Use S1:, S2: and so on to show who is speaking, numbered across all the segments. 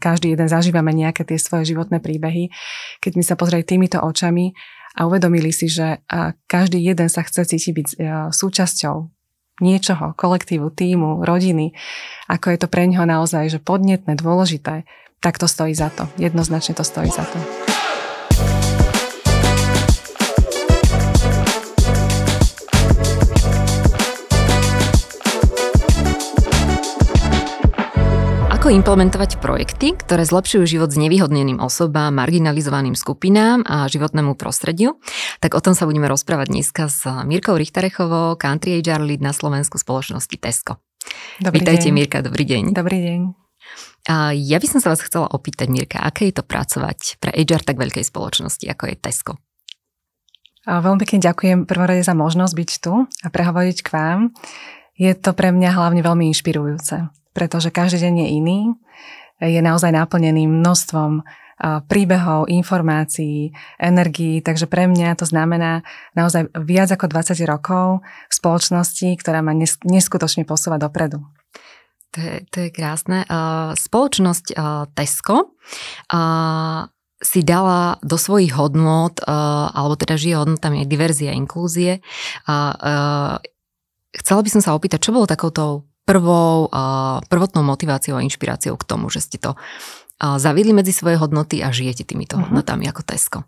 S1: každý jeden zažívame nejaké tie svoje životné príbehy, keď my sa pozreli týmito očami a uvedomili si, že každý jeden sa chce cítiť byť súčasťou niečoho, kolektívu, týmu, rodiny, ako je to pre ňoho naozaj že podnetné, dôležité, tak to stojí za to. Jednoznačne to stojí za to.
S2: Ako implementovať projekty, ktoré zlepšujú život s nevyhodneným osobám, marginalizovaným skupinám a životnému prostrediu? Tak o tom sa budeme rozprávať dneska s Mirkou Richtarechovou, Country HR Lead na Slovensku spoločnosti Tesco.
S1: Dobrý
S2: Vítajte
S1: deň.
S2: Mirka, dobrý deň.
S1: Dobrý deň.
S2: A ja by som sa vás chcela opýtať, Mirka, aké je to pracovať pre HR tak veľkej spoločnosti, ako je Tesco?
S1: A veľmi pekne ďakujem prvorade za možnosť byť tu a prehovoriť k vám. Je to pre mňa hlavne veľmi inšpirujúce pretože každý deň je iný, je naozaj naplnený množstvom príbehov, informácií, energií, takže pre mňa to znamená naozaj viac ako 20 rokov v spoločnosti, ktorá ma neskutočne posúva dopredu.
S2: To je, to je krásne. Spoločnosť Tesco si dala do svojich hodnot, alebo teda žije hodnotami aj diverzie a inklúzie. Chcela by som sa opýtať, čo bolo takouto prvou, prvotnou motiváciou a inšpiráciou k tomu, že ste to zaviedli medzi svoje hodnoty a žijete týmito uh-huh. hodnotami ako Tesco?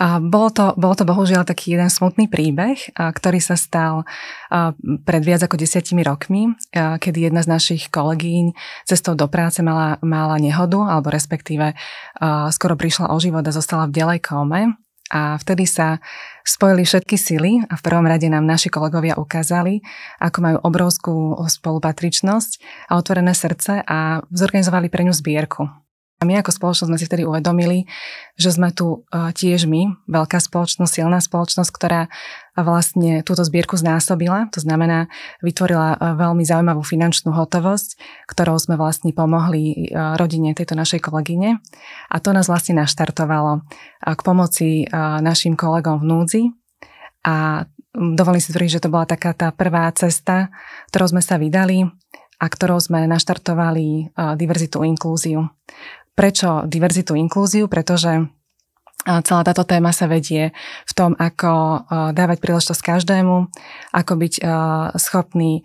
S1: A bolo to, bolo to bohužiaľ taký jeden smutný príbeh, ktorý sa stal pred viac ako desiatimi rokmi, kedy jedna z našich kolegíň cestou do práce mala, mala nehodu, alebo respektíve skoro prišla o život a zostala v delej kóme a vtedy sa spojili všetky sily a v prvom rade nám naši kolegovia ukázali, ako majú obrovskú spolupatričnosť a otvorené srdce a zorganizovali pre ňu zbierku. A my ako spoločnosť sme si vtedy uvedomili, že sme tu e, tiež my, veľká spoločnosť, silná spoločnosť, ktorá vlastne túto zbierku znásobila. To znamená, vytvorila e, veľmi zaujímavú finančnú hotovosť, ktorou sme vlastne pomohli e, rodine tejto našej kolegyne. A to nás vlastne naštartovalo k pomoci našim kolegom v núdzi. A dovolím si tvrdiť, že to bola taká tá prvá cesta, ktorou sme sa vydali a ktorou sme naštartovali diverzitu inklúziu. Prečo diverzitu, inklúziu? Pretože celá táto téma sa vedie v tom, ako dávať príležitosť každému, ako byť schopný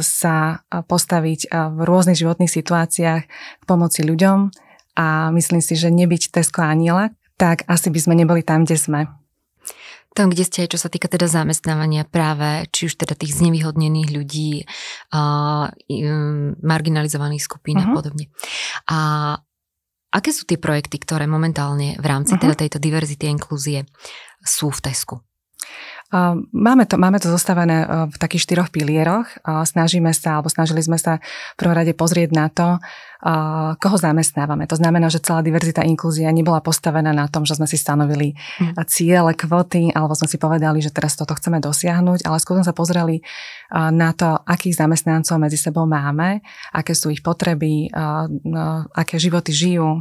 S1: sa postaviť v rôznych životných situáciách k pomoci ľuďom a myslím si, že nebyť Tesko aniela, tak asi by sme neboli tam, kde sme.
S2: Tam, kde ste, čo sa týka teda zamestnávania práve, či už teda tých znevýhodnených ľudí, uh, marginalizovaných skupín uh-huh. a mhm. podobne. A Aké sú tie projekty, ktoré momentálne v rámci uh-huh. teda tejto diverzity a inklúzie sú v Tesku?
S1: Máme to, máme to zostavené v takých štyroch pilieroch. Snažíme sa, alebo snažili sme sa v prvom rade pozrieť na to, koho zamestnávame. To znamená, že celá diverzita inklúzia nebola postavená na tom, že sme si stanovili hmm. ciele, kvoty, alebo sme si povedali, že teraz toto chceme dosiahnuť, ale skôr sme sa pozreli na to, akých zamestnancov medzi sebou máme, aké sú ich potreby, aké životy žijú,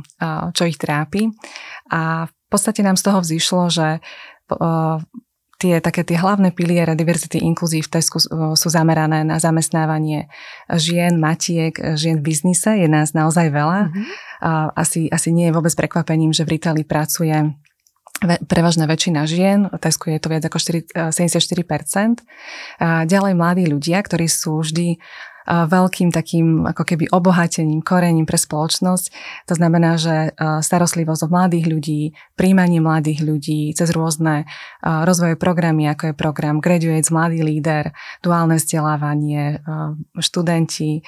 S1: čo ich trápi. A v podstate nám z toho vzýšlo, že tie také tie hlavné piliere diverzity inkluzí v Tesku sú zamerané na zamestnávanie žien, matiek, žien v biznise. Je nás naozaj veľa. Mm-hmm. Asi, asi nie je vôbec prekvapením, že v Ritali pracuje prevažná väčšina žien, v Tesku je to viac ako 4, 74%. Ďalej mladí ľudia, ktorí sú vždy veľkým takým ako keby obohatením, korením pre spoločnosť. To znamená, že starostlivosť o mladých ľudí, príjmanie mladých ľudí cez rôzne rozvoje programy, ako je program Graduates, Mladý líder, duálne vzdelávanie, študenti,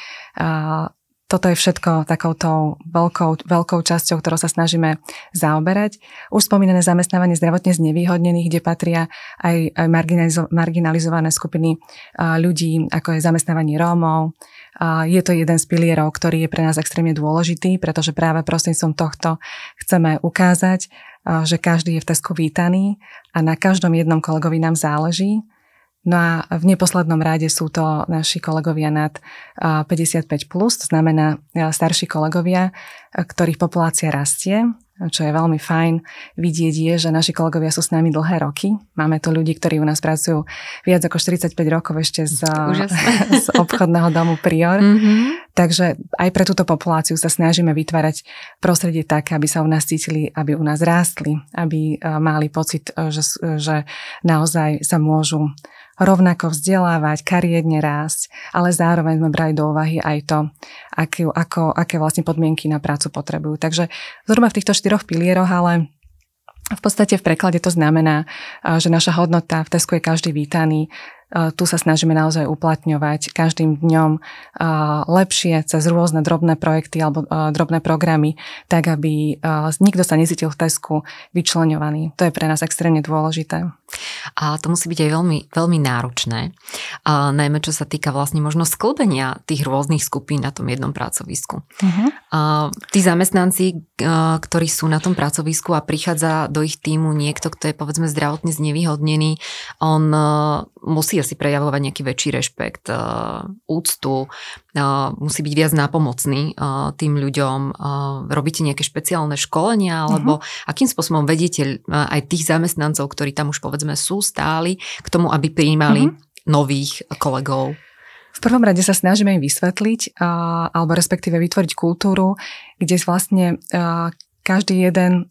S1: toto je všetko takouto veľkou, veľkou časťou, ktorou sa snažíme zaoberať. Už spomínané zamestnávanie zdravotne znevýhodnených, kde patria aj, aj marginalizo, marginalizované skupiny ľudí, ako je zamestnávanie Rómov. Je to jeden z pilierov, ktorý je pre nás extrémne dôležitý, pretože práve prostredníctvom tohto chceme ukázať, že každý je v Tesku vítaný a na každom jednom kolegovi nám záleží No a v neposlednom rade sú to naši kolegovia nad 55+, plus, to znamená starší kolegovia, ktorých populácia rastie. čo je veľmi fajn vidieť je, že naši kolegovia sú s nami dlhé roky. Máme tu ľudí, ktorí u nás pracujú viac ako 45 rokov ešte z, z obchodného domu Prior. Mm-hmm. Takže aj pre túto populáciu sa snažíme vytvárať prostredie tak, aby sa u nás cítili, aby u nás rástli, aby mali pocit, že, že naozaj sa môžu rovnako vzdelávať, kariérne rásť, ale zároveň sme brali do úvahy aj to, aké, ako, aké vlastne podmienky na prácu potrebujú. Takže zhruba v týchto štyroch pilieroch, ale v podstate v preklade to znamená, že naša hodnota v Tesku je každý vítaný, tu sa snažíme naozaj uplatňovať každým dňom lepšie cez rôzne drobné projekty alebo drobné programy, tak aby nikto sa nezítil v Tesku vyčlenovaný. To je pre nás extrémne dôležité.
S2: A to musí byť aj veľmi, veľmi náročné, a najmä čo sa týka vlastne možno sklbenia tých rôznych skupín na tom jednom pracovisku. Uh-huh. A tí zamestnanci, ktorí sú na tom pracovisku a prichádza do ich týmu niekto, kto je povedzme zdravotne znevýhodnený, on musí asi prejavovať nejaký väčší rešpekt, úctu, musí byť viac nápomocný tým ľuďom. Robíte nejaké špeciálne školenia, alebo uh-huh. akým spôsobom vediete aj tých zamestnancov, ktorí tam už povedzme sú stáli, k tomu, aby prijímali uh-huh. nových kolegov?
S1: V prvom rade sa snažíme im vysvetliť, alebo respektíve vytvoriť kultúru, kde vlastne každý jeden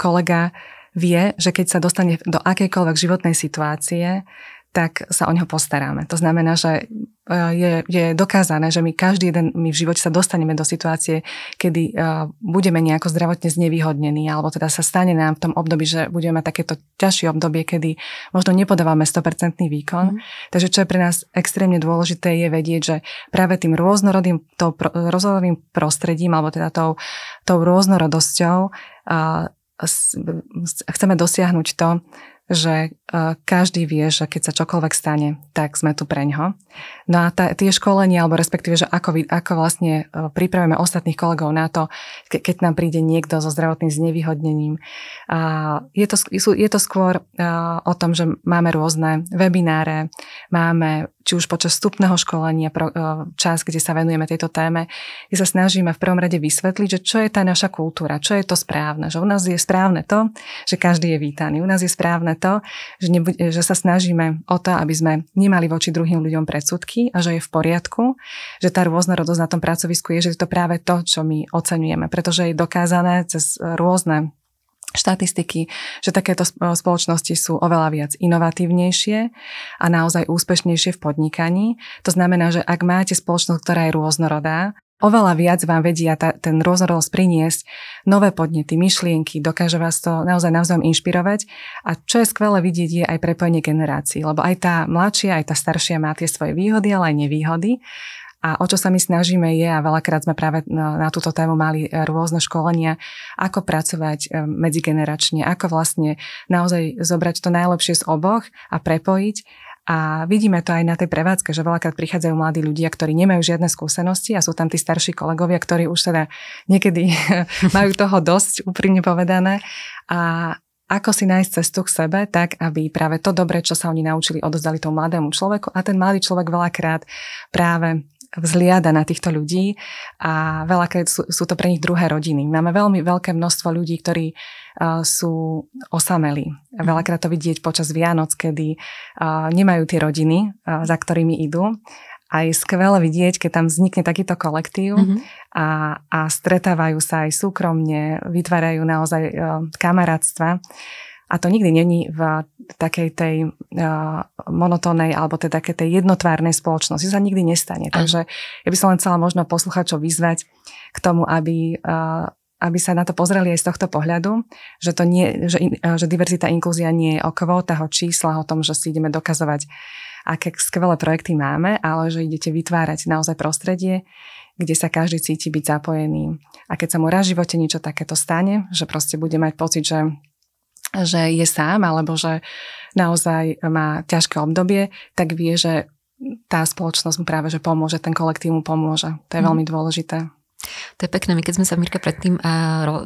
S1: kolega vie, že keď sa dostane do akejkoľvek životnej situácie, tak sa o neho postaráme. To znamená, že e, je, je dokázané, že my každý jeden my v živote sa dostaneme do situácie, kedy uh, budeme nejako zdravotne znevýhodnení, alebo teda sa stane nám v tom období, že budeme mať takéto ťažšie obdobie, kedy možno nepodávame 100% výkon. Mm. Takže čo je pre nás extrémne dôležité je vedieť, že práve tým rôznorodým, tou, rôznorodým prostredím, alebo teda tou, tou rôznorodosťou uh, chceme dosiahnuť to, že každý vie, že keď sa čokoľvek stane, tak sme tu pre ňo. No a tá, tie školenia, alebo respektíve, že ako, ako vlastne uh, pripravíme ostatných kolegov na to, ke, keď nám príde niekto so zdravotným znevýhodnením. Uh, je, to, je to skôr uh, o tom, že máme rôzne webináre, máme či už počas vstupného školenia, pro, čas, kde sa venujeme tejto téme, kde sa snažíme v prvom rade vysvetliť, že čo je tá naša kultúra, čo je to správne. Že u nás je správne to, že každý je vítaný. U nás je správne to, že, nebude, že sa snažíme o to, aby sme nemali voči druhým ľuďom predsudky a že je v poriadku, že tá rôznorodosť na tom pracovisku je, že je to práve to, čo my oceňujeme, pretože je dokázané cez rôzne štatistiky, že takéto spoločnosti sú oveľa viac inovatívnejšie a naozaj úspešnejšie v podnikaní. To znamená, že ak máte spoločnosť, ktorá je rôznorodá, oveľa viac vám vedia ta, ten rôznorodosť priniesť nové podnety, myšlienky, dokáže vás to naozaj navzájom inšpirovať. A čo je skvelé vidieť, je aj prepojenie generácií, lebo aj tá mladšia, aj tá staršia má tie svoje výhody, ale aj nevýhody. A o čo sa my snažíme je, a veľakrát sme práve na, túto tému mali rôzne školenia, ako pracovať e, medzigeneračne, ako vlastne naozaj zobrať to najlepšie z oboch a prepojiť. A vidíme to aj na tej prevádzke, že veľakrát prichádzajú mladí ľudia, ktorí nemajú žiadne skúsenosti a sú tam tí starší kolegovia, ktorí už teda niekedy majú toho dosť, úprimne povedané. A, ako si nájsť cestu k sebe, tak aby práve to dobre, čo sa oni naučili, odozdali tomu mladému človeku a ten mladý človek veľakrát práve vzliada na týchto ľudí a veľakrát sú, sú to pre nich druhé rodiny. Máme veľmi veľké množstvo ľudí, ktorí sú osamelí. Mhm. Veľakrát to vidieť počas Vianoc, kedy nemajú tie rodiny, za ktorými idú. A je skvelé vidieť, keď tam vznikne takýto kolektív mm-hmm. a, a stretávajú sa aj súkromne, vytvárajú naozaj uh, kamarátstva. A to nikdy není v takej tej uh, monotónnej alebo teda takej tej jednotvárnej spoločnosti. To sa nikdy nestane. Aj. Takže ja by som len chcela možno posluchačov vyzvať k tomu, aby uh, aby sa na to pozreli aj z tohto pohľadu, že, to nie, že, že diverzita inklúzia nie je o kvótach, o číslach, o tom, že si ideme dokazovať, aké skvelé projekty máme, ale že idete vytvárať naozaj prostredie, kde sa každý cíti byť zapojený. A keď sa mu raz v živote niečo takéto stane, že proste bude mať pocit, že že je sám alebo že naozaj má ťažké obdobie, tak vie, že tá spoločnosť mu práve že pomôže, ten kolektív mu pomôže. To je mm. veľmi dôležité.
S2: To je pekné. My keď sme sa, Mirka, pred, tým,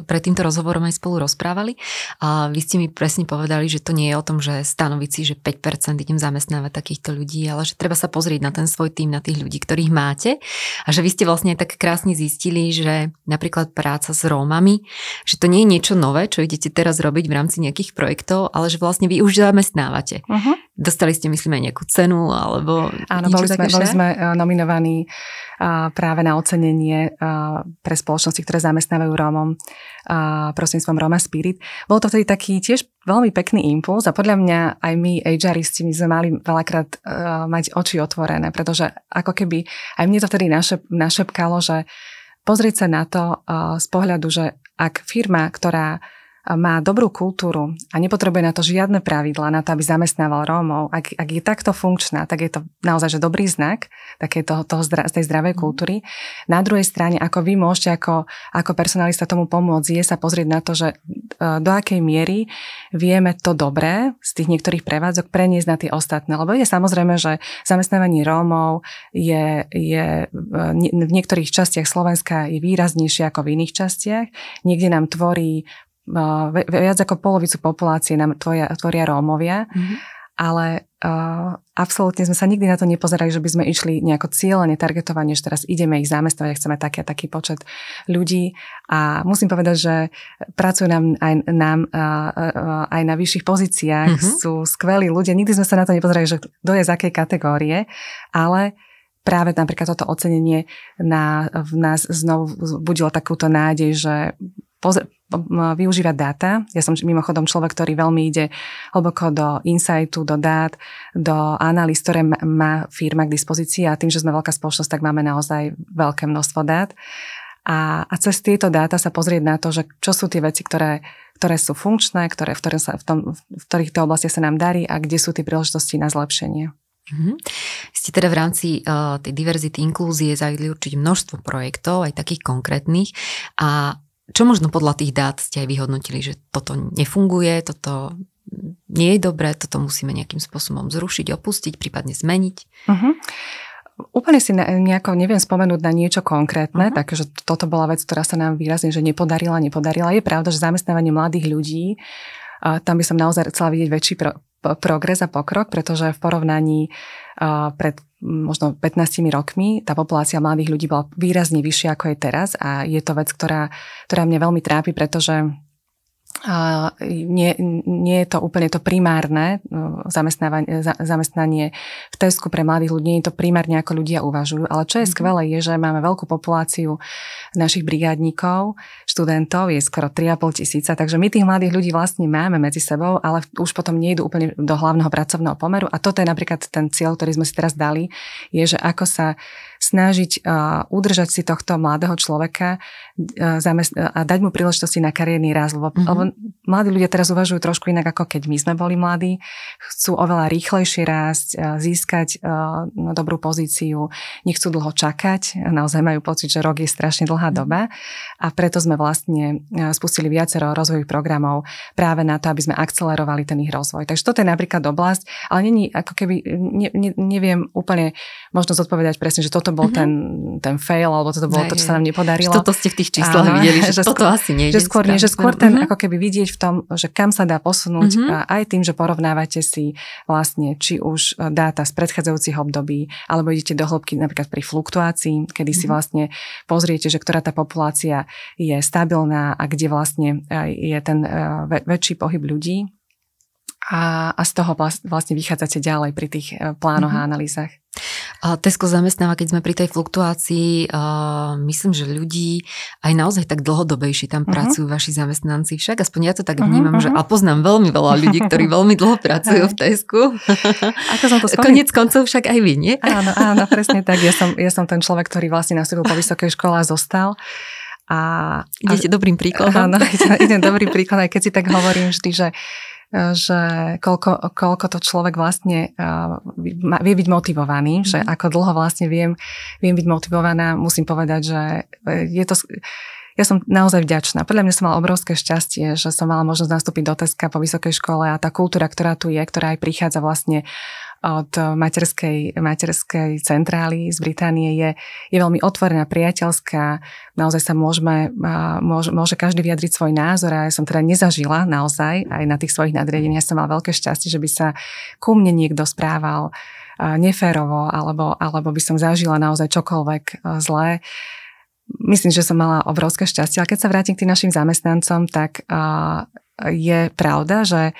S2: pred týmto rozhovorom aj spolu rozprávali, a vy ste mi presne povedali, že to nie je o tom, že stanoviť si, že 5% idem zamestnávať takýchto ľudí, ale že treba sa pozrieť na ten svoj tým, na tých ľudí, ktorých máte. A že vy ste vlastne tak krásne zistili, že napríklad práca s Rómami, že to nie je niečo nové, čo idete teraz robiť v rámci nejakých projektov, ale že vlastne vy už zamestnávate. Uh-huh. Dostali ste, myslím, aj nejakú cenu, alebo
S1: Áno, boli sme, boli sme eh, nominovaní práve na ocenenie pre spoločnosti, ktoré zamestnávajú Rómom prostredníctvom Roma Spirit. Bol to vtedy taký tiež veľmi pekný impuls a podľa mňa aj my HRisti my sme mali veľakrát mať oči otvorené, pretože ako keby aj mne to vtedy našep, našepkalo, že pozrieť sa na to z pohľadu, že ak firma, ktorá má dobrú kultúru a nepotrebuje na to žiadne pravidla na to, aby zamestnával Rómov, ak, ak je takto funkčná, tak je to naozaj že dobrý znak také toho, toho zdra, tej zdravej mhm. kultúry. Na druhej strane, ako vy môžete ako, ako personalista tomu pomôcť, je sa pozrieť na to, že e, do akej miery vieme to dobré z tých niektorých prevádzok preniesť na tie ostatné. Lebo je samozrejme, že zamestnávanie Rómov je, je e, v niektorých častiach Slovenska je výraznejšie ako v iných častiach. Niekde nám tvorí viac ako polovicu populácie nám tvoria, tvoria Rómovia, mm-hmm. ale uh, absolútne sme sa nikdy na to nepozerali, že by sme išli nejako cieľene, targetovanie, že teraz ideme ich zamestnať a chceme taký a taký počet ľudí. A musím povedať, že pracujú nám aj, nám, uh, uh, aj na vyšších pozíciách, mm-hmm. sú skvelí ľudia. Nikdy sme sa na to nepozerali, že kto je z akej kategórie, ale práve napríklad toto ocenenie na, v nás znovu budilo takúto nádej, že pozr- využívať dáta. Ja som mimochodom človek, ktorý veľmi ide hlboko do insightu, do dát, do analýz, ktoré má firma k dispozícii a tým, že sme veľká spoločnosť, tak máme naozaj veľké množstvo dát. A, a cez tieto dáta sa pozrieť na to, že čo sú tie veci, ktoré, ktoré sú funkčné, ktoré, v, ktoré sa, v, tom, v ktorých to oblasti sa nám darí a kde sú tie príležitosti na zlepšenie. Mm-hmm.
S2: Ste teda v rámci uh, tej diverzity, inklúzie zavedli určite množstvo projektov, aj takých konkrétnych. A čo možno podľa tých dát ste aj vyhodnotili, že toto nefunguje, toto nie je dobré, toto musíme nejakým spôsobom zrušiť, opustiť, prípadne zmeniť? Uh-huh.
S1: Úplne si nejako neviem spomenúť na niečo konkrétne, uh-huh. takže toto bola vec, ktorá sa nám výrazne že nepodarila, nepodarila. Je pravda, že zamestnávanie mladých ľudí, tam by som naozaj chcela vidieť väčší pro, progres a pokrok, pretože v porovnaní pred možno 15 rokmi tá populácia mladých ľudí bola výrazne vyššia ako je teraz. A je to vec, ktorá, ktorá mňa veľmi trápi, pretože nie, nie je to úplne to primárne no, zamestnanie v Tesku pre mladých ľudí, nie je to primárne ako ľudia uvažujú, ale čo je mm-hmm. skvelé je, že máme veľkú populáciu našich brigádnikov, študentov, je skoro 3,5 tisíca, takže my tých mladých ľudí vlastne máme medzi sebou, ale už potom nejdu úplne do hlavného pracovného pomeru a toto je napríklad ten cieľ, ktorý sme si teraz dali, je, že ako sa snažiť uh, udržať si tohto mladého človeka uh, zamest- a dať mu príležitosti na kariérny rast. Lebo, mm-hmm. lebo mladí ľudia teraz uvažujú trošku inak, ako keď my sme boli mladí. Chcú oveľa rýchlejšie rásť, uh, získať uh, dobrú pozíciu, nechcú dlho čakať. Naozaj majú pocit, že rok je strašne dlhá mm-hmm. doba. A preto sme vlastne uh, spustili viacero rozvojových programov práve na to, aby sme akcelerovali ten ich rozvoj. Takže toto je napríklad oblasť, ale není ako keby, ne, ne, neviem úplne možno zodpovedať presne, že toto bol mm-hmm. ten, ten fail, alebo toto bolo Aj, to, čo sa nám nepodarilo.
S2: Toto ste v tých číslach Áno, videli, že, že toto skôr, asi nejde.
S1: Že skôr, nie, že skôr ten mm-hmm. ako keby vidieť v tom, že kam sa dá posunúť mm-hmm. a aj tým, že porovnávate si vlastne či už e, dáta z predchádzajúcich období, alebo idete do hĺbky napríklad pri fluktuácii, kedy mm-hmm. si mhm. vlastne pozriete, že ktorá tá populácia je stabilná a kde vlastne e, je ten e, väčší pohyb ľudí a, a z toho vlastne vychádzate ďalej pri tých plánoch mm-hmm. a analýzach.
S2: Tesco zamestnáva, keď sme pri tej fluktuácii, uh, myslím, že ľudí aj naozaj tak dlhodobejší tam uh-huh. pracujú vaši zamestnanci. Však aspoň ja to tak mhm, vnímam, uh-huh. že a poznám veľmi veľa ľudí, ktorí veľmi dlho pracujú v Tesku.
S1: Ako som to spomínal.
S2: Konec koncov však aj vy, nie?
S1: Áno, áno, presne tak. Ja som, ja som ten človek, ktorý vlastne nastúpil po vysokej škole a zostal. A,
S2: Idete a, dobrým príkladom.
S1: Áno, idem, idem dobrý príklad, aj keď si tak hovorím vždy, že že koľko, koľko to človek vlastne vie byť motivovaný, mm-hmm. že ako dlho vlastne viem, viem byť motivovaná, musím povedať, že e, je to ja som naozaj vďačná. Podľa mňa som mala obrovské šťastie, že som mala možnosť nastúpiť do Teska po vysokej škole a tá kultúra, ktorá tu je, ktorá aj prichádza vlastne od materskej, materskej centrály z Británie je, je veľmi otvorená, priateľská. Naozaj sa môžeme, môže, môže každý vyjadriť svoj názor a ja som teda nezažila naozaj aj na tých svojich nadriadeniach. som mala veľké šťastie, že by sa ku mne niekto správal neférovo alebo, alebo by som zažila naozaj čokoľvek zlé. Myslím, že som mala obrovské šťastie. Ale keď sa vrátim k tým našim zamestnancom, tak je pravda, že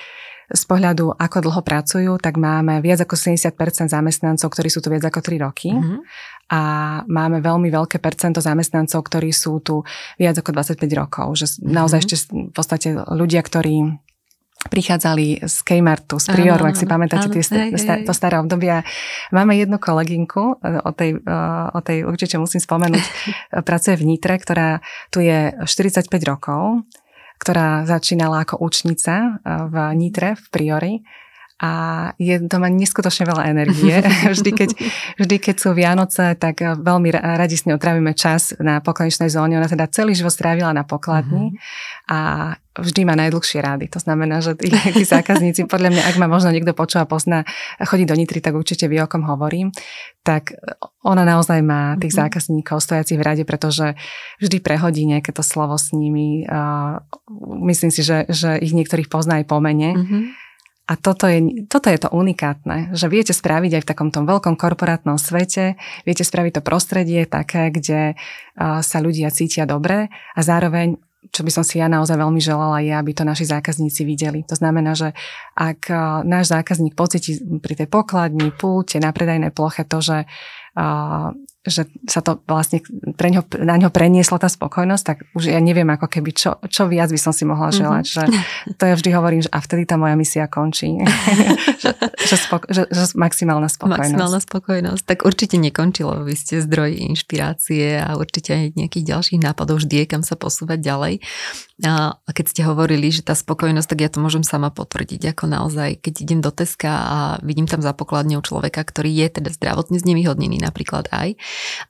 S1: z pohľadu, ako dlho pracujú, tak máme viac ako 70% zamestnancov, ktorí sú tu viac ako 3 roky. Mm-hmm. A máme veľmi veľké percento zamestnancov, ktorí sú tu viac ako 25 rokov. Že mm-hmm. naozaj ešte v podstate ľudia, ktorí prichádzali z Kmartu, z Prioru, ak si pamätáte tie sta, sta, to staré obdobia. Máme jednu kolegynku, o tej, o tej určite musím spomenúť, pracuje v Nitre, ktorá tu je 45 rokov ktorá začínala ako učnica eh, v Nitre, v Priori a je, to má neskutočne veľa energie. vždy, keď, vždy, keď sú Vianoce, tak eh, veľmi radi s ňou trávime čas na pokladničnej zóne. Ona teda celý život strávila na pokladni mm-hmm. a vždy má najdlhšie rády. To znamená, že tí, tí zákazníci, podľa mňa, ak ma možno niekto počúva, pozná, chodí do Nitry, tak určite vie, o kom hovorím. Tak ona naozaj má tých mm-hmm. zákazníkov stojacich v rade, pretože vždy prehodí nejaké to slovo s nimi. Uh, myslím si, že, že ich niektorých pozná aj po mene. Mm-hmm a toto je, toto je to unikátne, že viete spraviť aj v takomto veľkom korporátnom svete, viete spraviť to prostredie také, kde sa ľudia cítia dobre a zároveň čo by som si ja naozaj veľmi želala, je, aby to naši zákazníci videli. To znamená, že ak náš zákazník pocíti pri tej pokladni, pulte, na predajnej ploche to, že že sa to vlastne pre ňo, na ňo preniesla tá spokojnosť, tak už ja neviem ako keby, čo, čo viac by som si mohla mhm. želať. Mm-hmm. Že to ja vždy hovorím, že a vtedy tá moja misia končí. že, že, spoko, že, že maximálna spokojnosť.
S2: Maximálna spokojnosť. Tak určite nekončilo. Vy ste zdroj inšpirácie a určite aj nejakých ďalších nápadov vždy je, kam sa posúvať ďalej. A keď ste hovorili, že tá spokojnosť, tak ja to môžem sama potvrdiť, ako naozaj, keď idem do Teska a vidím tam za pokladňou človeka, ktorý je teda zdravotne znevýhodnený napríklad aj,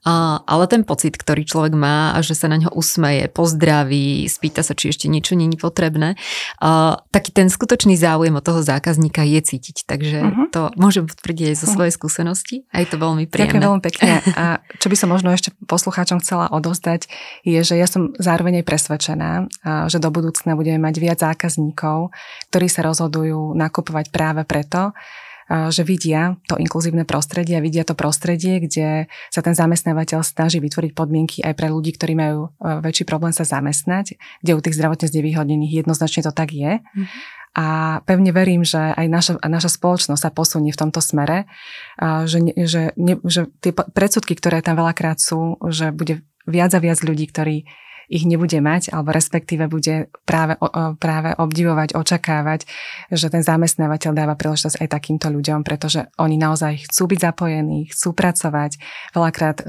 S2: a, ale ten pocit, ktorý človek má, že sa na ňo usmeje, pozdraví, spýta sa, či ešte niečo není potrebné, a, taký ten skutočný záujem od toho zákazníka je cítiť, takže uh-huh. to môžem potvrdiť aj zo svojej skúsenosti a je to veľmi príjemné.
S1: Ďakujem veľmi pekne a čo by som možno ešte poslucháčom chcela odozdať, je, že ja som zároveň aj presvedčená, že do budúcna budeme mať viac zákazníkov, ktorí sa rozhodujú nakupovať práve preto, že vidia to inkluzívne prostredie a vidia to prostredie, kde sa ten zamestnávateľ snaží vytvoriť podmienky aj pre ľudí, ktorí majú e, väčší problém sa zamestnať, kde u tých zdravotne znevýhodnených jednoznačne to tak je. Mm-hmm. A pevne verím, že aj naša, naša spoločnosť sa posunie v tomto smere, že, že, že tie predsudky, ktoré tam veľakrát sú, že bude viac a viac ľudí, ktorí ich nebude mať, alebo respektíve bude práve, práve obdivovať, očakávať, že ten zamestnávateľ dáva príležitosť aj takýmto ľuďom, pretože oni naozaj chcú byť zapojení, chcú pracovať, veľakrát e,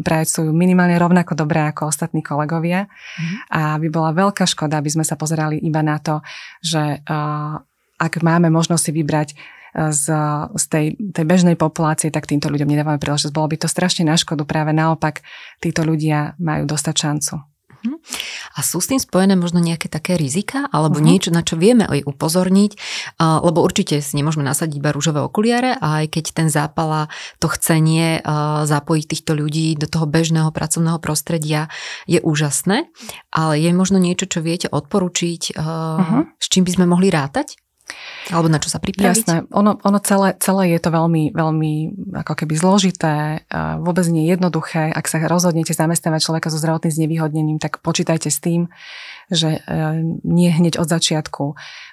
S1: pracujú minimálne rovnako dobré ako ostatní kolegovia mm. a by bola veľká škoda, aby sme sa pozerali iba na to, že uh, ak máme možnosť si vybrať e, z, z tej, tej bežnej populácie, tak týmto ľuďom nedávame príležitosť. Bolo by to strašne na škodu, práve naopak títo ľudia majú dostať šancu.
S2: Uh-huh. A sú s tým spojené možno nejaké také rizika alebo uh-huh. niečo, na čo vieme aj upozorniť, lebo určite si nemôžeme nasadiť iba rúžové okuliare a aj keď ten zápala to chcenie zapojiť týchto ľudí do toho bežného pracovného prostredia je úžasné, ale je možno niečo, čo viete odporučiť, uh, uh-huh. s čím by sme mohli rátať? Alebo na čo sa pripraviť?
S1: Jasné, ono, ono celé, celé je to veľmi, veľmi ako keby zložité, vôbec nie jednoduché. Ak sa rozhodnete zamestnávať človeka so zdravotným znevýhodnením, tak počítajte s tým, že e, nie hneď od začiatku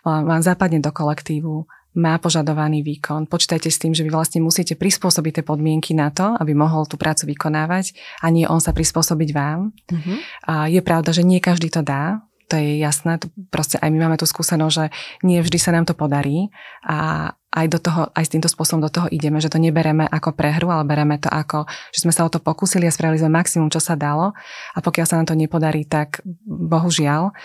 S1: vám zapadne do kolektívu, má požadovaný výkon. Počítajte s tým, že vy vlastne musíte prispôsobiť tie podmienky na to, aby mohol tú prácu vykonávať a nie on sa prispôsobiť vám. Mm-hmm. A je pravda, že nie každý to dá, to je jasné, to proste aj my máme tú skúsenosť, že nie vždy sa nám to podarí a aj, do toho, aj s týmto spôsobom do toho ideme, že to nebereme ako prehru, ale bereme to ako, že sme sa o to pokúsili a spravili sme maximum, čo sa dalo a pokiaľ sa nám to nepodarí, tak bohužiaľ.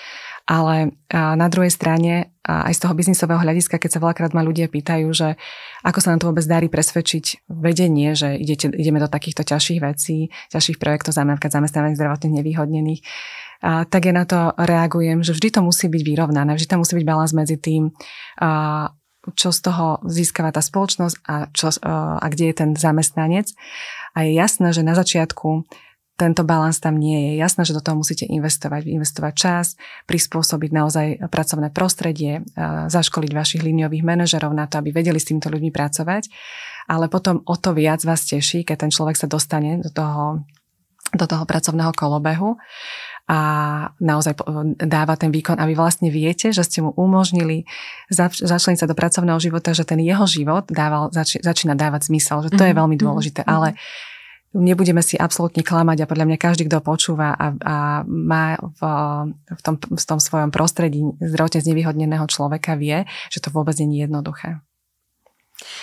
S1: Ale na druhej strane, aj z toho biznisového hľadiska, keď sa veľakrát ma ľudia pýtajú, že ako sa nám to vôbec darí presvedčiť vedenie, že ideme do takýchto ťažších vecí, ťažších projektov, napríklad zamestnávania zdravotne nevýhodnených, a, tak ja na to reagujem, že vždy to musí byť vyrovnané, vždy tam musí byť balans medzi tým, a, čo z toho získava tá spoločnosť a, čo, a kde je ten zamestnanec. A je jasné, že na začiatku tento balans tam nie je. Jasné, že do toho musíte investovať, investovať čas, prispôsobiť naozaj pracovné prostredie, zaškoliť vašich líniových manažerov na to, aby vedeli s týmito ľuďmi pracovať. Ale potom o to viac vás teší, keď ten človek sa dostane do toho, do toho pracovného kolobehu a naozaj dáva ten výkon a vy vlastne viete, že ste mu umožnili začleniť sa do pracovného života, že ten jeho život dával, zač, začína dávať zmysel, že to mm-hmm. je mhm, veľmi dôležité. Mm-hmm. Ale nebudeme si absolútne klamať a podľa mňa každý, kto počúva a, a má v, v, tom, v tom svojom prostredí zdravotne znevýhodneného človeka vie, že to vôbec nie je jednoduché.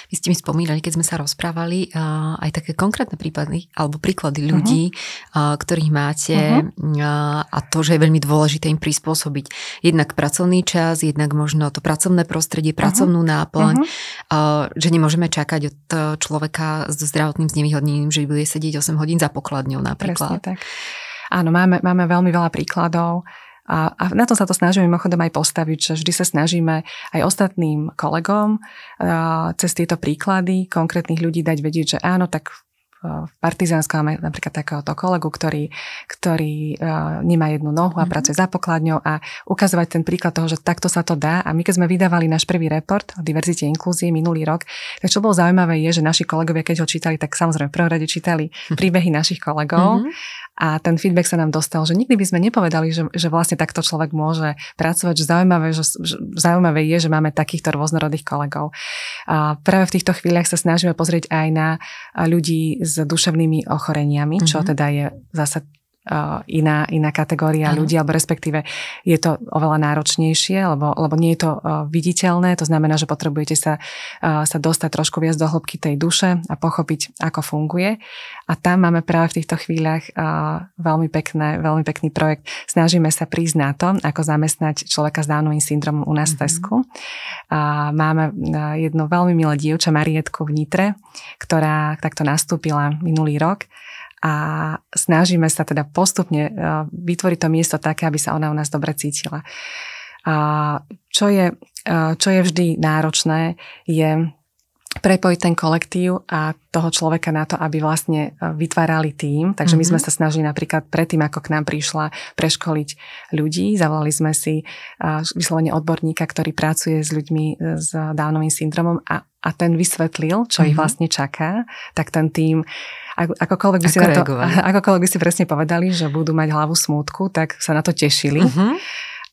S2: Vy ste mi spomínali, keď sme sa rozprávali, uh, aj také konkrétne prípady alebo príklady ľudí, uh-huh. uh, ktorých máte uh-huh. uh, a to, že je veľmi dôležité im prispôsobiť jednak pracovný čas, jednak možno to pracovné prostredie, pracovnú uh-huh. náplň, uh, že nemôžeme čakať od človeka s zdravotným znevýhodnením, že bude sedieť 8 hodín za pokladňou napríklad.
S1: Presne tak. Áno, máme, máme veľmi veľa príkladov. A, a na to sa to snažíme mimochodom aj postaviť, že vždy sa snažíme aj ostatným kolegom a, cez tieto príklady konkrétnych ľudí dať vedieť, že áno, tak v Partizánsku máme napríklad takéhoto kolegu, ktorý, ktorý uh, nemá jednu nohu a mm-hmm. pracuje za pokladňou a ukazovať ten príklad toho, že takto sa to dá. A my keď sme vydávali náš prvý report o diverzite inklúzie minulý rok, tak čo bolo zaujímavé je, že naši kolegovia, keď ho čítali, tak samozrejme v prvom rade čítali príbehy našich kolegov mm-hmm a ten feedback sa nám dostal, že nikdy by sme nepovedali, že, že vlastne takto človek môže pracovať, že zaujímavé, že, že zaujímavé je, že máme takýchto rôznorodých kolegov. A práve v týchto chvíľach sa snažíme pozrieť aj na ľudí s duševnými ochoreniami, mm-hmm. čo mhm. teda je zase iná, iná kategória ano. ľudí, alebo respektíve je to oveľa náročnejšie, lebo, lebo nie je to viditeľné, to znamená, že potrebujete sa, sa dostať trošku viac do hĺbky tej duše a pochopiť, ako funguje. A tam máme práve v týchto chvíľach veľmi, pekné, veľmi pekný projekt. Snažíme sa prísť na to, ako zamestnať človeka s Downovým syndromom u nás v Tesku. A máme jednu veľmi milé dievča, Marietku v Nitre, ktorá takto nastúpila minulý rok a snažíme sa teda postupne e, vytvoriť to miesto také, aby sa ona u nás dobre cítila. Čo je, e, čo je vždy náročné, je prepojiť ten kolektív a toho človeka na to, aby vlastne e, vytvárali tým. Takže my sme mhm. sa snažili napríklad predtým, ako k nám prišla, preškoliť ľudí. Zavolali sme si vyslovene odborníka, ktorý pracuje s ľuďmi s Downovým syndromom a, a ten vysvetlil, čo mm-hmm. ich mhm. vlastne čaká. Tak ten tým akokoľvek by, si na to, akokoľvek by si presne povedali, že budú mať hlavu smútku, tak sa na to tešili. Uh-huh.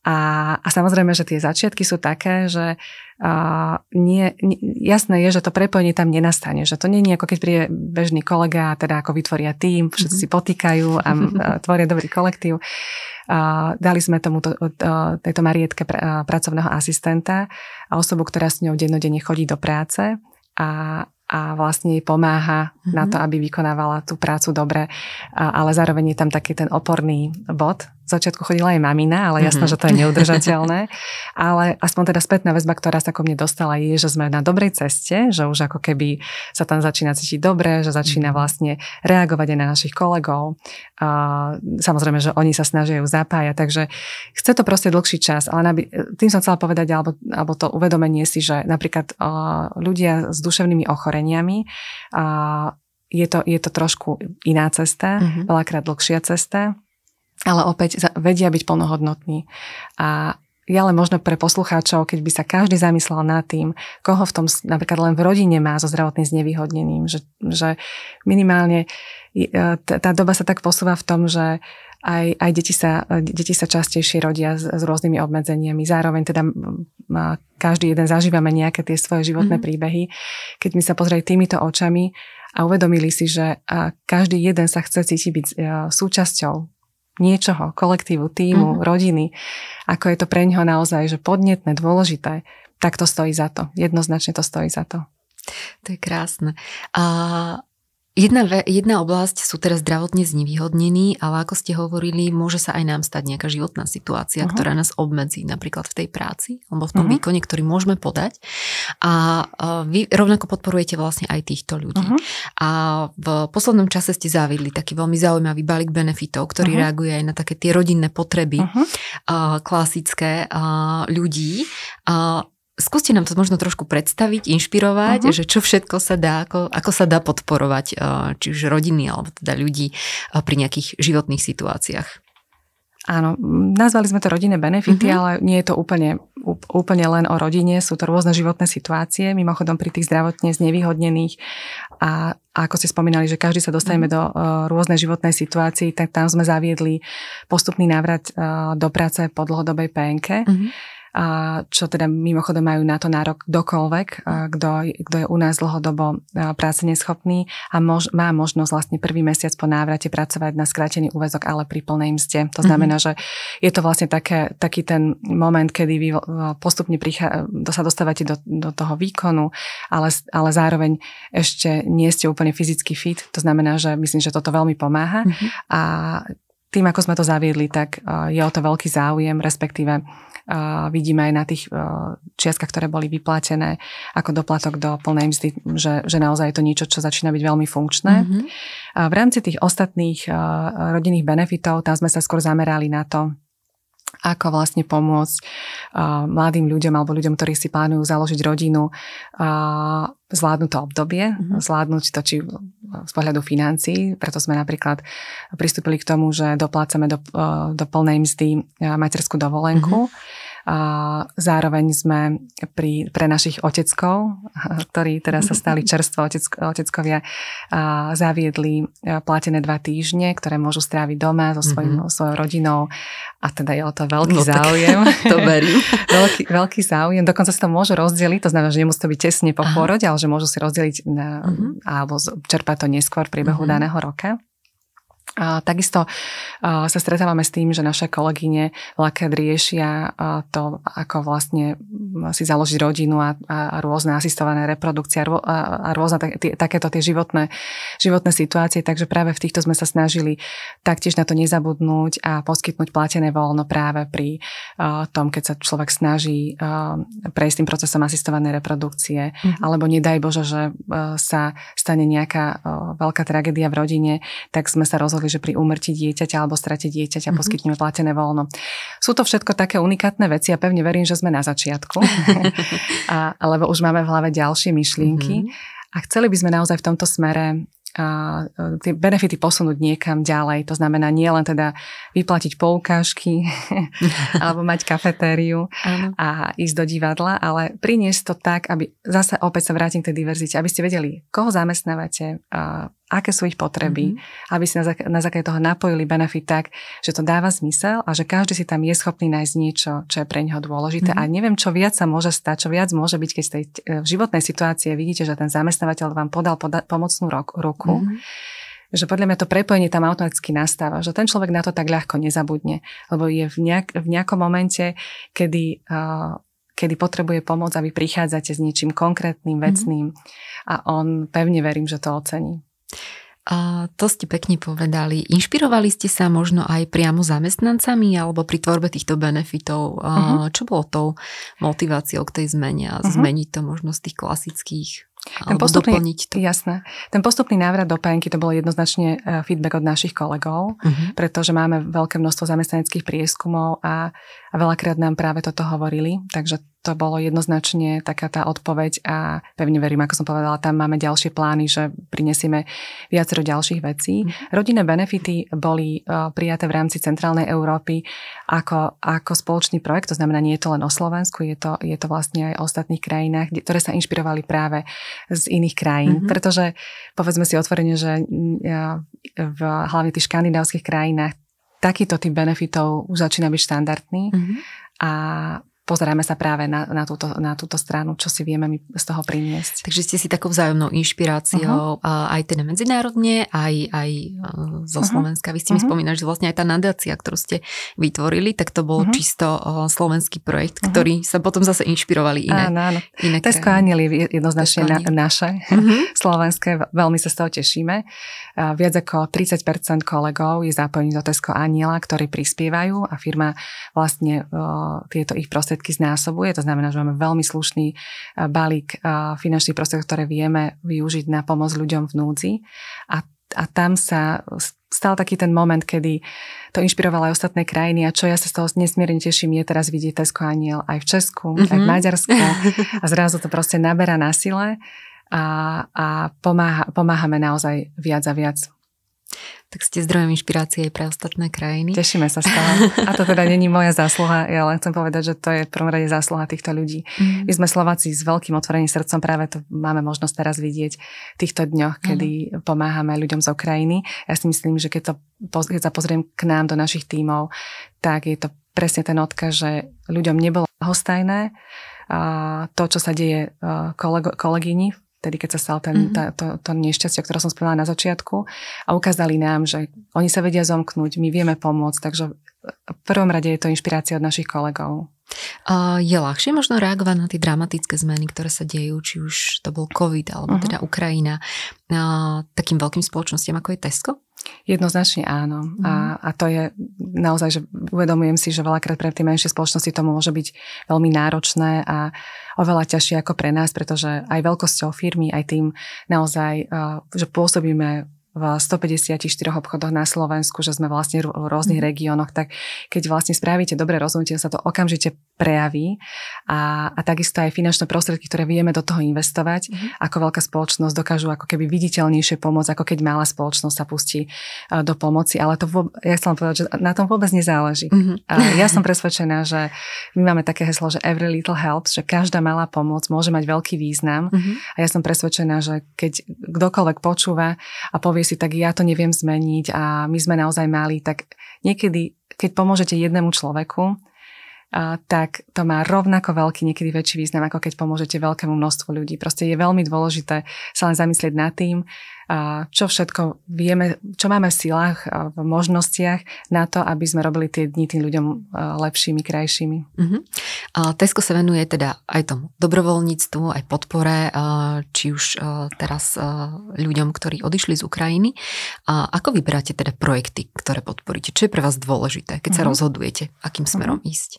S1: A, a samozrejme, že tie začiatky sú také, že uh, nie, nie, jasné je, že to prepojenie tam nenastane, že to nie je ako keď príde bežný kolega teda ako vytvoria tým, všetci si potýkajú a, a tvoria dobrý kolektív. Uh, dali sme tomuto, uh, tejto Marietke pr- uh, pracovného asistenta a osobu, ktorá s ňou dennodenne chodí do práce a, a vlastne jej pomáha mm-hmm. na to, aby vykonávala tú prácu dobre, ale zároveň je tam taký ten oporný bod, začiatku chodila aj mamina, ale jasno, mm-hmm. že to je neudržateľné. ale aspoň teda spätná väzba, ktorá sa ko mne dostala, je, že sme na dobrej ceste, že už ako keby sa tam začína cítiť dobre, že začína mhm. vlastne reagovať aj na našich kolegov. A samozrejme, že oni sa snažia ju zapájať, takže chce to proste dlhší čas, ale nabi- tým som chcela povedať, alebo, alebo to uvedomenie si, že napríklad uh, ľudia s duševnými ochoreniami uh, je to, je to trošku iná cesta, mm-hmm. veľakrát dlhšia cesta ale opäť vedia byť plnohodnotní. A je ale možno pre poslucháčov, keď by sa každý zamyslel nad tým, koho v tom napríklad len v rodine má so zdravotným znevýhodnením, že, že minimálne e, tá doba sa tak posúva v tom, že aj, aj deti, sa, deti sa častejšie rodia s, s rôznymi obmedzeniami. Zároveň teda každý jeden zažívame nejaké tie svoje životné mm-hmm. príbehy. Keď my sa pozreli týmito očami a uvedomili si, že každý jeden sa chce cítiť byť e, súčasťou niečoho, kolektívu, týmu, mm-hmm. rodiny, ako je to pre ňoho naozaj, že podnetné, dôležité, tak to stojí za to. Jednoznačne to stojí za to.
S2: To je krásne. A Jedna, jedna oblasť sú teraz zdravotne znevýhodnení, ale ako ste hovorili, môže sa aj nám stať nejaká životná situácia, uh-huh. ktorá nás obmedzí napríklad v tej práci alebo v tom uh-huh. výkone, ktorý môžeme podať. A vy rovnako podporujete vlastne aj týchto ľudí. Uh-huh. A v poslednom čase ste zaviedli taký veľmi zaujímavý balík benefitov, ktorý uh-huh. reaguje aj na také tie rodinné potreby uh-huh. klasické ľudí. Skúste nám to možno trošku predstaviť, inšpirovať, uh-huh. že čo všetko sa dá, ako, ako sa dá podporovať eh, či už rodiny alebo teda ľudí eh, pri nejakých životných situáciách.
S1: Áno, nazvali sme to rodinné benefity, uh-huh. ale nie je to úplne, úplne len o rodine, sú to rôzne životné situácie, mimochodom pri tých zdravotne znevýhodnených a, a ako ste spomínali, že každý sa dostaneme uh-huh. do uh, rôznej životnej situácii, tak tam sme zaviedli postupný návrat uh, do práce po dlhodobej PNK. Uh-huh čo teda mimochodom majú na to nárok kdokoľvek, kto, je u nás dlhodobo práce neschopný a mož, má možnosť vlastne prvý mesiac po návrate pracovať na skrátený úvezok, ale pri plnej mzde. To znamená, mm-hmm. že je to vlastne také, taký ten moment, kedy vy postupne prichá, sa dostávate do, do toho výkonu, ale, ale zároveň ešte nie ste úplne fyzicky fit. To znamená, že myslím, že toto veľmi pomáha mm-hmm. a tým, ako sme to zaviedli, tak je o to veľký záujem, respektíve vidíme aj na tých e, čiastkach, ktoré boli vyplatené ako doplatok do plnej mzdy, že, že naozaj je to niečo, čo začína byť veľmi funkčné. Mm-hmm. V rámci tých ostatných e, rodinných benefitov, tam sme sa skôr zamerali na to, ako vlastne pomôcť uh, mladým ľuďom alebo ľuďom, ktorí si plánujú založiť rodinu, uh, zvládnuť to obdobie, mm-hmm. zvládnuť to či z pohľadu financií, preto sme napríklad pristúpili k tomu, že doplácame do, uh, do plnej mzdy materskú dovolenku. Mm-hmm a zároveň sme pri, pre našich oteckov, ktorí teraz sa stali čerstvo otecko, oteckovia, a zaviedli platené dva týždne, ktoré môžu stráviť doma so svojim, mm-hmm. svojou rodinou a teda je o to veľký no, záujem.
S2: To verím.
S1: veľký, veľký záujem. Dokonca sa to môžu rozdeliť, to znamená, že nemusí to byť tesne po pôrode, ale že môžu si rozdeliť na, mm-hmm. alebo čerpať to neskôr v priebehu mm-hmm. daného roka. A takisto sa stretávame s tým, že naše kolegyne veľakrát riešia to, ako vlastne si založiť rodinu a, a rôzne asistované reprodukcie a, a rôzne takéto tie životné, životné situácie. Takže práve v týchto sme sa snažili taktiež na to nezabudnúť a poskytnúť platené voľno práve pri tom, keď sa človek snaží prejsť tým procesom asistovanej reprodukcie. Mm-hmm. Alebo nedaj Bože, že sa stane nejaká veľká tragédia v rodine, tak sme sa rozhodli rozhodli, že pri úmrtí dieťaťa alebo strate dieťaťa mm-hmm. poskytneme platené voľno. Sú to všetko také unikátne veci a pevne verím, že sme na začiatku, a, lebo už máme v hlave ďalšie myšlienky. Mm-hmm. A chceli by sme naozaj v tomto smere a tie benefity posunúť niekam ďalej. To znamená nie len teda vyplatiť poukážky alebo mať kafetériu ano. a ísť do divadla, ale priniesť to tak, aby zase opäť sa vrátim k tej diverzite, aby ste vedeli, koho zamestnávate, aké sú ich potreby, mm-hmm. aby si na, zak- na základe toho napojili benefit tak, že to dáva zmysel a že každý si tam je schopný nájsť niečo, čo je pre neho dôležité. Mm-hmm. A neviem, čo viac sa môže stať, čo viac môže byť, keď z tej v životnej situácie vidíte, že ten zamestnávateľ vám podal poda- pomocnú ruku. Mm-hmm že podľa mňa to prepojenie tam automaticky nastáva, že ten človek na to tak ľahko nezabudne, lebo je v, nejak, v nejakom momente, kedy, uh, kedy potrebuje pomoc a vy prichádzate s niečím konkrétnym, mhm. vecným mm-hmm. a on pevne verím, že to ocení.
S2: A to ste pekne povedali. Inšpirovali ste sa možno aj priamo zamestnancami alebo pri tvorbe týchto benefitov? Uh-huh. Čo bolo tou motiváciou k tej zmene a uh-huh. zmeniť to možno z tých klasických ten postupný, to.
S1: Jasné. Ten postupný návrat do penky to bolo jednoznačne e, feedback od našich kolegov, uh-huh. pretože máme veľké množstvo zamestnaneckých prieskumov a, a veľakrát nám práve toto hovorili, takže to bolo jednoznačne taká tá odpoveď a pevne verím, ako som povedala, tam máme ďalšie plány, že prinesieme viacero ďalších vecí. Mm. Rodinné benefity boli uh, prijaté v rámci Centrálnej Európy ako, ako spoločný projekt, to znamená, nie je to len o Slovensku, je to, je to vlastne aj o ostatných krajinách, ktoré sa inšpirovali práve z iných krajín, mm-hmm. pretože povedzme si otvorene, že v hlavne tých škandinávskych krajinách takýto typ benefitov už začína byť štandardný mm-hmm. a pozeráme sa práve na, na, túto, na túto stranu, čo si vieme my z toho priniesť.
S2: Takže ste si takou vzájomnou inšpiráciou uh-huh. aj teda medzinárodne, aj, aj zo uh-huh. Slovenska. Vy ste uh-huh. mi spomínali, že vlastne aj tá nadácia, ktorú ste vytvorili, tak to bol uh-huh. čisto slovenský projekt, uh-huh. ktorý sa potom zase inšpirovali iné.
S1: Áno, áno. iné Tesko Aniel je jednoznačne na, naše, uh-huh. slovenské. Veľmi sa z toho tešíme. Viac ako 30% kolegov je zapojených do Tesko Aniela, ktorí prispievajú a firma vlastne tieto ich prostriedky znásobuje. To znamená, že máme veľmi slušný balík finančných prostriedkov, ktoré vieme využiť na pomoc ľuďom v núdzi. A, a tam sa stal taký ten moment, kedy to inšpirovalo aj ostatné krajiny a čo ja sa z toho nesmierne teším, je teraz vidieť Tesko Aniel aj v Česku, mm-hmm. aj v mhm. Maďarsku a zrazu to proste naberá na sile a, a pomáha, pomáhame naozaj viac a viac
S2: tak ste zdrojom inšpirácie aj pre ostatné krajiny.
S1: Tešíme sa z toho. A to teda není moja zásluha, ja len chcem povedať, že to je v prvom rade zásluha týchto ľudí. Mm. My sme Slováci s veľkým otvoreným srdcom, práve to máme možnosť teraz vidieť v týchto dňoch, kedy mm. pomáhame ľuďom z Ukrajiny. Ja si myslím, že keď, to, keď sa pozriem k nám do našich tímov, tak je to presne ten odkaz, že ľuďom nebolo hostajné, a to, čo sa deje kolego, kolegyni tedy keď sa stal ten, mm-hmm. tá, to, to nešťastie, ktoré som spomínala na začiatku a ukázali nám, že oni sa vedia zomknúť, my vieme pomôcť, takže v prvom rade je to inšpirácia od našich kolegov.
S2: Je ľahšie možno reagovať na tie dramatické zmeny, ktoré sa dejú, či už to bol COVID alebo uh-huh. teda Ukrajina, takým veľkým spoločnostiam ako je Tesco?
S1: Jednoznačne áno. Mm. A, a to je naozaj, že uvedomujem si, že veľakrát pre tie menšie spoločnosti to môže byť veľmi náročné a oveľa ťažšie ako pre nás, pretože aj veľkosťou firmy, aj tým naozaj, že pôsobíme v 154 obchodoch na Slovensku, že sme vlastne v rôznych mm. regiónoch, tak keď vlastne spravíte dobré rozhodnutie, sa to okamžite prejaví a, a takisto aj finančné prostriedky, ktoré vieme do toho investovať, mm. ako veľká spoločnosť dokážu ako keby viditeľnejšie pomôcť, ako keď malá spoločnosť sa pustí do pomoci, ale to vôbec, ja chcem povedať, že na tom vôbec nezáleží. Mm. A ja som presvedčená, že my máme také heslo, že every little helps, že každá malá pomoc môže mať veľký význam mm. a ja som presvedčená, že keď kdokoľvek počúva a povie si, tak ja to neviem zmeniť a my sme naozaj mali, tak niekedy, keď pomôžete jednému človeku, tak to má rovnako veľký, niekedy väčší význam, ako keď pomôžete veľkému množstvu ľudí. Proste je veľmi dôležité sa len zamyslieť nad tým, čo všetko vieme, čo máme v silách, v možnostiach na to, aby sme robili tie dni tým ľuďom lepšími, krajšími. Uh-huh.
S2: Tesco sa venuje teda aj tomu dobrovoľníctvu, aj podpore, či už teraz ľuďom, ktorí odišli z Ukrajiny. A ako vyberáte teda projekty, ktoré podporíte? Čo je pre vás dôležité, keď sa uh-huh. rozhodujete, akým smerom uh-huh. ísť?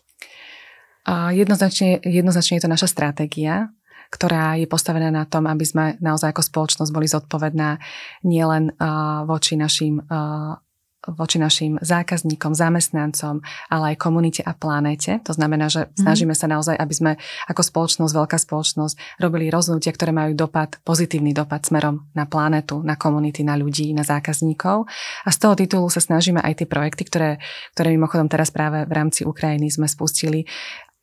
S1: Jednoznačne, jednoznačne je to naša stratégia ktorá je postavená na tom, aby sme naozaj ako spoločnosť boli zodpovedná nielen voči našim voči našim zákazníkom, zamestnancom, ale aj komunite a planéte. To znamená, že mm. snažíme sa naozaj, aby sme ako spoločnosť, veľká spoločnosť, robili rozhodnutia, ktoré majú dopad, pozitívny dopad smerom na planetu, na komunity, na ľudí, na zákazníkov. A z toho titulu sa snažíme aj tie projekty, ktoré, ktoré mimochodom teraz práve v rámci Ukrajiny sme spustili,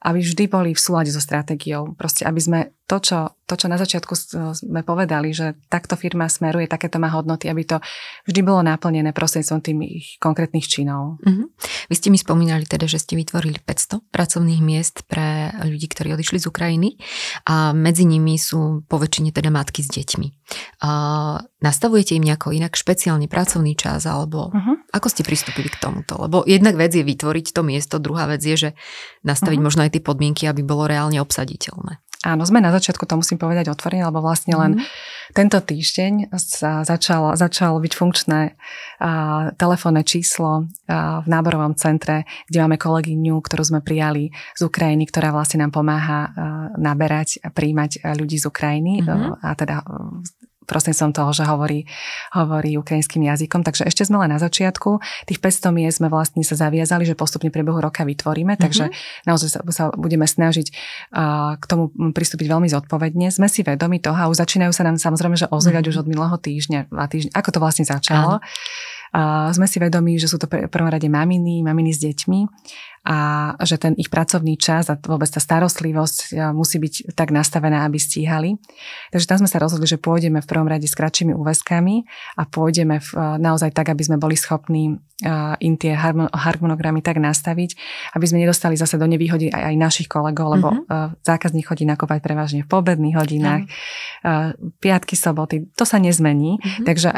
S1: aby vždy boli v súlade so stratégiou. Proste, aby sme to, čo, to, čo na začiatku sme povedali, že takto firma smeruje, takéto má hodnoty, aby to vždy bolo naplnené prostredstvom tých konkrétnych činov. Mm-hmm.
S2: Vy ste mi spomínali teda, že ste vytvorili 500 pracovných miest pre ľudí, ktorí odišli z Ukrajiny a medzi nimi sú poväčšine teda matky s deťmi. A nastavujete im nejako inak špeciálne pracovný čas alebo mm-hmm. ako ste pristúpili k tomuto? Lebo jednak vec je vytvoriť to miesto, druhá vec je, že nastaviť mm-hmm. možno aj tie podmienky, aby bolo reálne obsaditeľné.
S1: Áno, sme na začiatku, to musím povedať otvorene, lebo vlastne len mm. tento týždeň sa začalo, začalo byť funkčné a, telefónne číslo a, v náborovom centre, kde máme kolegyňu, ktorú sme prijali z Ukrajiny, ktorá vlastne nám pomáha a, naberať a príjmať ľudí z Ukrajiny mm-hmm. a teda som toho, že hovorí, hovorí ukrajinským jazykom. Takže ešte sme len na začiatku. Tých 500 miest sme vlastne sa zaviazali, že postupne priebehu roka vytvoríme, mm-hmm. takže naozaj sa, sa budeme snažiť uh, k tomu pristúpiť veľmi zodpovedne. Sme si vedomi toho a už začínajú sa nám samozrejme, že ozývať mm-hmm. už od minulého týždňa, dva týždňa, ako to vlastne začalo. Áno sme si vedomí, že sú to v prvom rade maminy, maminy s deťmi a že ten ich pracovný čas a vôbec tá starostlivosť musí byť tak nastavená, aby stíhali. Takže tam sme sa rozhodli, že pôjdeme v prvom rade s kratšími úväzkami a pôjdeme v, naozaj tak, aby sme boli schopní im tie harmonogramy tak nastaviť, aby sme nedostali zase do nevýhody aj, aj našich kolegov, lebo mm-hmm. zákazník chodí nakovať prevažne v pobedných hodinách, mm-hmm. piatky, soboty, to sa nezmení, mm-hmm. takže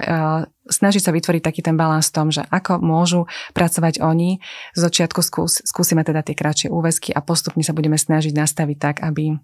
S1: snažiť sa vytvoriť taký ten balans v tom, že ako môžu pracovať oni. Z začiatku skús, skúsime teda tie kratšie úväzky a postupne sa budeme snažiť nastaviť tak, aby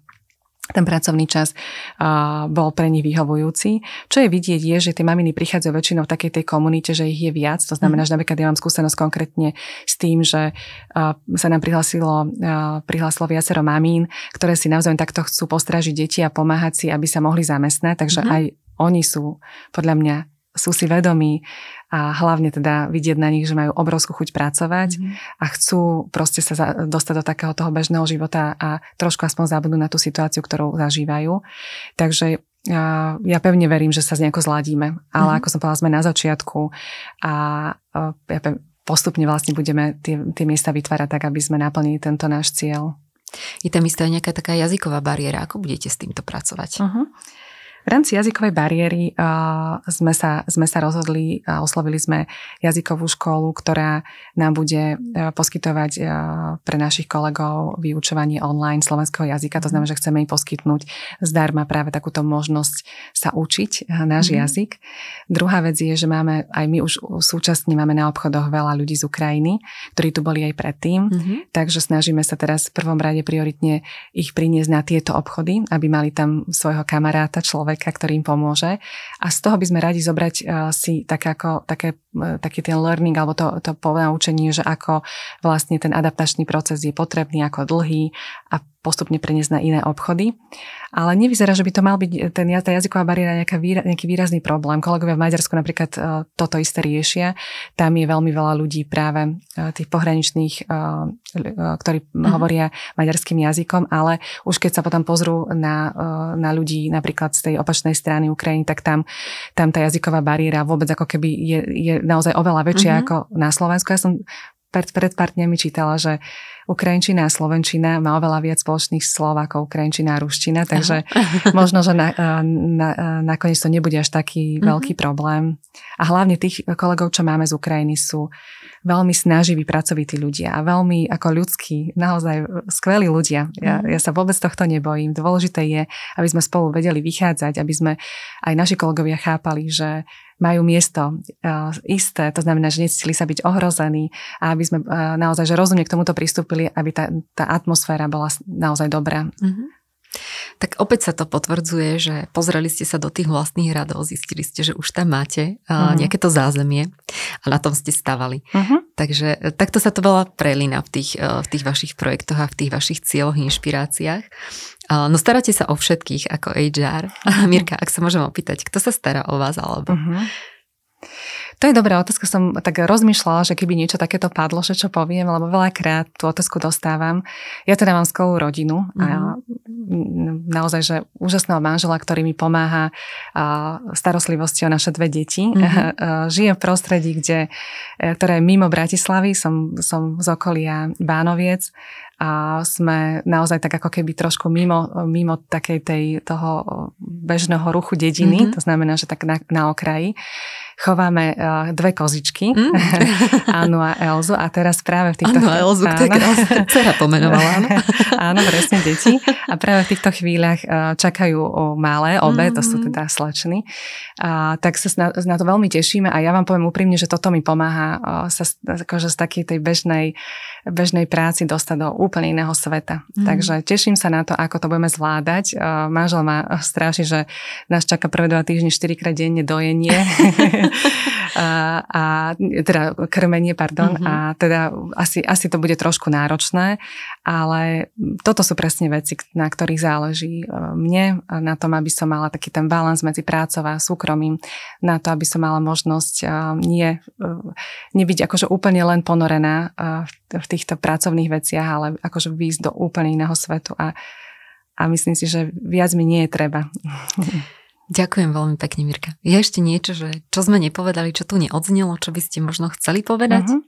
S1: ten pracovný čas uh, bol pre nich vyhovujúci. Čo je vidieť je, že tie maminy prichádzajú väčšinou v takej tej komunite, že ich je viac. To znamená, mm. že napríklad ja mám skúsenosť konkrétne s tým, že uh, sa nám prihlásilo, uh, prihlásilo viacero mamín, ktoré si naozaj takto chcú postražiť deti a pomáhať si, aby sa mohli zamestnať. Takže mm. aj oni sú podľa mňa sú si vedomí a hlavne teda vidieť na nich, že majú obrovskú chuť pracovať mm. a chcú proste sa dostať do takého toho bežného života a trošku aspoň zabudnú na tú situáciu, ktorú zažívajú. Takže ja pevne verím, že sa z nejako zladíme, ale mm. ako som povedala, sme na začiatku a ja postupne vlastne budeme tie, tie miesta vytvárať tak, aby sme naplnili tento náš cieľ.
S2: Je tam istá nejaká taká jazyková bariéra, ako budete s týmto pracovať?
S1: Uh-huh. V rámci jazykovej bariéry uh, sme, sa, sme sa rozhodli a oslovili sme jazykovú školu, ktorá nám bude uh, poskytovať uh, pre našich kolegov vyučovanie online slovenského jazyka. To znamená, že chceme im poskytnúť zdarma práve takúto možnosť sa učiť uh, náš mm-hmm. jazyk. Druhá vec je, že máme, aj my už súčasne máme na obchodoch veľa ľudí z Ukrajiny, ktorí tu boli aj predtým, mm-hmm. takže snažíme sa teraz v prvom rade prioritne ich priniesť na tieto obchody, aby mali tam svojho kamaráta, človeka, človeka, ktorý im pomôže. A z toho by sme radi zobrať uh, si tak ako, také, taký ten learning alebo to, to učenie, že ako vlastne ten adaptačný proces je potrebný, ako dlhý a postupne preniesť na iné obchody. Ale nevyzerá, že by to mal byť ten, tá jazyková bariéra nejaká, nejaký výrazný problém. Kolegovia v Maďarsku napríklad uh, toto isté riešia. Tam je veľmi veľa ľudí práve uh, tých pohraničných, uh, ktorí uh-huh. hovoria maďarským jazykom, ale už keď sa potom pozrú na, na ľudí napríklad z tej opačnej strany Ukrajiny, tak tam, tam tá jazyková bariéra vôbec ako keby je, je naozaj oveľa väčšia uh-huh. ako na Slovensku. Ja som pred, pred pár dňami čítala, že Ukrajinčina a Slovenčina má oveľa viac spoločných slov ako Ukrajinčina a Ruština, takže možno, že na, na, nakoniec to nebude až taký uh-huh. veľký problém. A hlavne tých kolegov, čo máme z Ukrajiny, sú veľmi snaživí pracovití ľudia a veľmi ako ľudskí, naozaj skvelí ľudia. Ja, uh-huh. ja sa vôbec tohto nebojím. Dôležité je, aby sme spolu vedeli vychádzať, aby sme aj naši kolegovia chápali, že majú miesto uh, isté, to znamená, že necítili sa byť ohrození a aby sme uh, naozaj, že rozumne k tomuto pristúpili, aby tá, tá atmosféra bola naozaj dobrá. Mm-hmm.
S2: Tak opäť sa to potvrdzuje, že pozreli ste sa do tých vlastných radov, zistili ste, že už tam máte uh, uh-huh. nejaké to zázemie a na tom ste stavali. Uh-huh. Takže takto sa to veľa prelína v tých, uh, v tých vašich projektoch a v tých vašich cieľoch, inšpiráciách. No staráte sa o všetkých ako HR. Mirka, ak sa môžem opýtať, kto sa stará o vás alebo... Uh-huh.
S1: To je dobrá otázka, som tak rozmýšľala, že keby niečo takéto padlo, že čo poviem, lebo veľakrát tú otázku dostávam. Ja teda mám skvelú rodinu mm-hmm. a mhm. naozaj, že úžasného manžela, ktorý mi pomáha starostlivosti o naše dve deti. Mm-hmm. Žijem v prostredí, kde, e, ktoré je mimo Bratislavy, som, som z okolia Bánoviec a sme naozaj tak ako keby trošku mimo, mimo takej tej, toho bežného ruchu dediny, mm-hmm. to znamená, že tak na, na okraji chováme uh, dve kozičky, mm. Anu a Elzu a teraz práve v týchto...
S2: Anu a Elzu, áno, krásne. pomenovala, áno.
S1: áno, presne deti. A práve v týchto chvíľach uh, čakajú o malé, obe, mm. to sú teda slečny. Uh, tak sa na, na to veľmi tešíme a ja vám poviem úprimne, že toto mi pomáha uh, sa akože z takej tej bežnej, bežnej práci dostať do úplne iného sveta. Mm. Takže teším sa na to, ako to budeme zvládať. Uh, manžel ma straší, že nás čaká prvé dva týždne 4 krát denne dojenie. a, a teda krmenie, pardon, mm-hmm. a teda asi, asi to bude trošku náročné, ale toto sú presne veci, na ktorých záleží e, mne, na tom, aby som mala taký ten balans medzi prácou a súkromím, na to, aby som mala možnosť e, nie, e, nebyť akože úplne len ponorená v týchto pracovných veciach, ale akože výjsť do úplne iného svetu a, a myslím si, že viac mi nie je treba.
S2: Ďakujem veľmi pekne, Mirka. Je ešte niečo, že čo sme nepovedali, čo tu neodznelo, čo by ste možno chceli povedať? Uh-huh.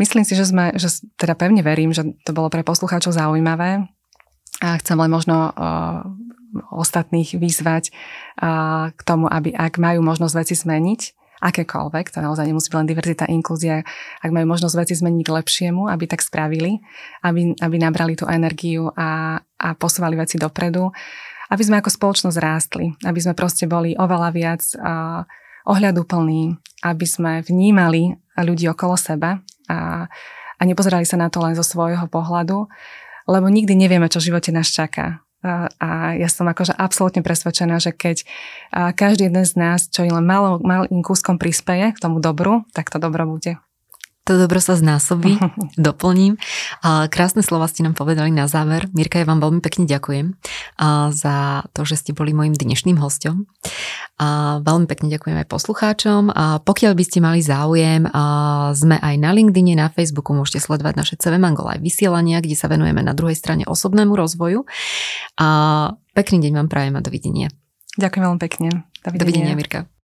S1: Myslím si, že sme, že teda pevne verím, že to bolo pre poslucháčov zaujímavé a chcem len možno uh, ostatných vyzvať uh, k tomu, aby ak majú možnosť veci zmeniť, akékoľvek, to naozaj nemusí byť len diverzita, inklúzia, ak majú možnosť veci zmeniť k lepšiemu, aby tak spravili, aby, aby nabrali tú energiu a, a posúvali veci dopredu, aby sme ako spoločnosť rástli, aby sme proste boli oveľa viac ohľaduplní, aby sme vnímali ľudí okolo seba a, a nepozerali sa na to len zo svojho pohľadu, lebo nikdy nevieme, čo v živote nás čaká. A, a ja som akože absolútne presvedčená, že keď každý jeden z nás, čo len malo, malým kúskom prispieje k tomu dobru, tak to dobro bude.
S2: To dobro sa znásobí, doplním. A krásne slova ste nám povedali na záver. Mirka, ja vám veľmi pekne ďakujem za to, že ste boli mojim dnešným hostom. A veľmi pekne ďakujem aj poslucháčom. A pokiaľ by ste mali záujem, sme aj na LinkedIne, na Facebooku, môžete sledovať naše CV Mango aj vysielania, kde sa venujeme na druhej strane osobnému rozvoju. A pekný deň vám prajem a dovidenia.
S1: Ďakujem veľmi pekne.
S2: Dovidenia, dovidenia Mirka.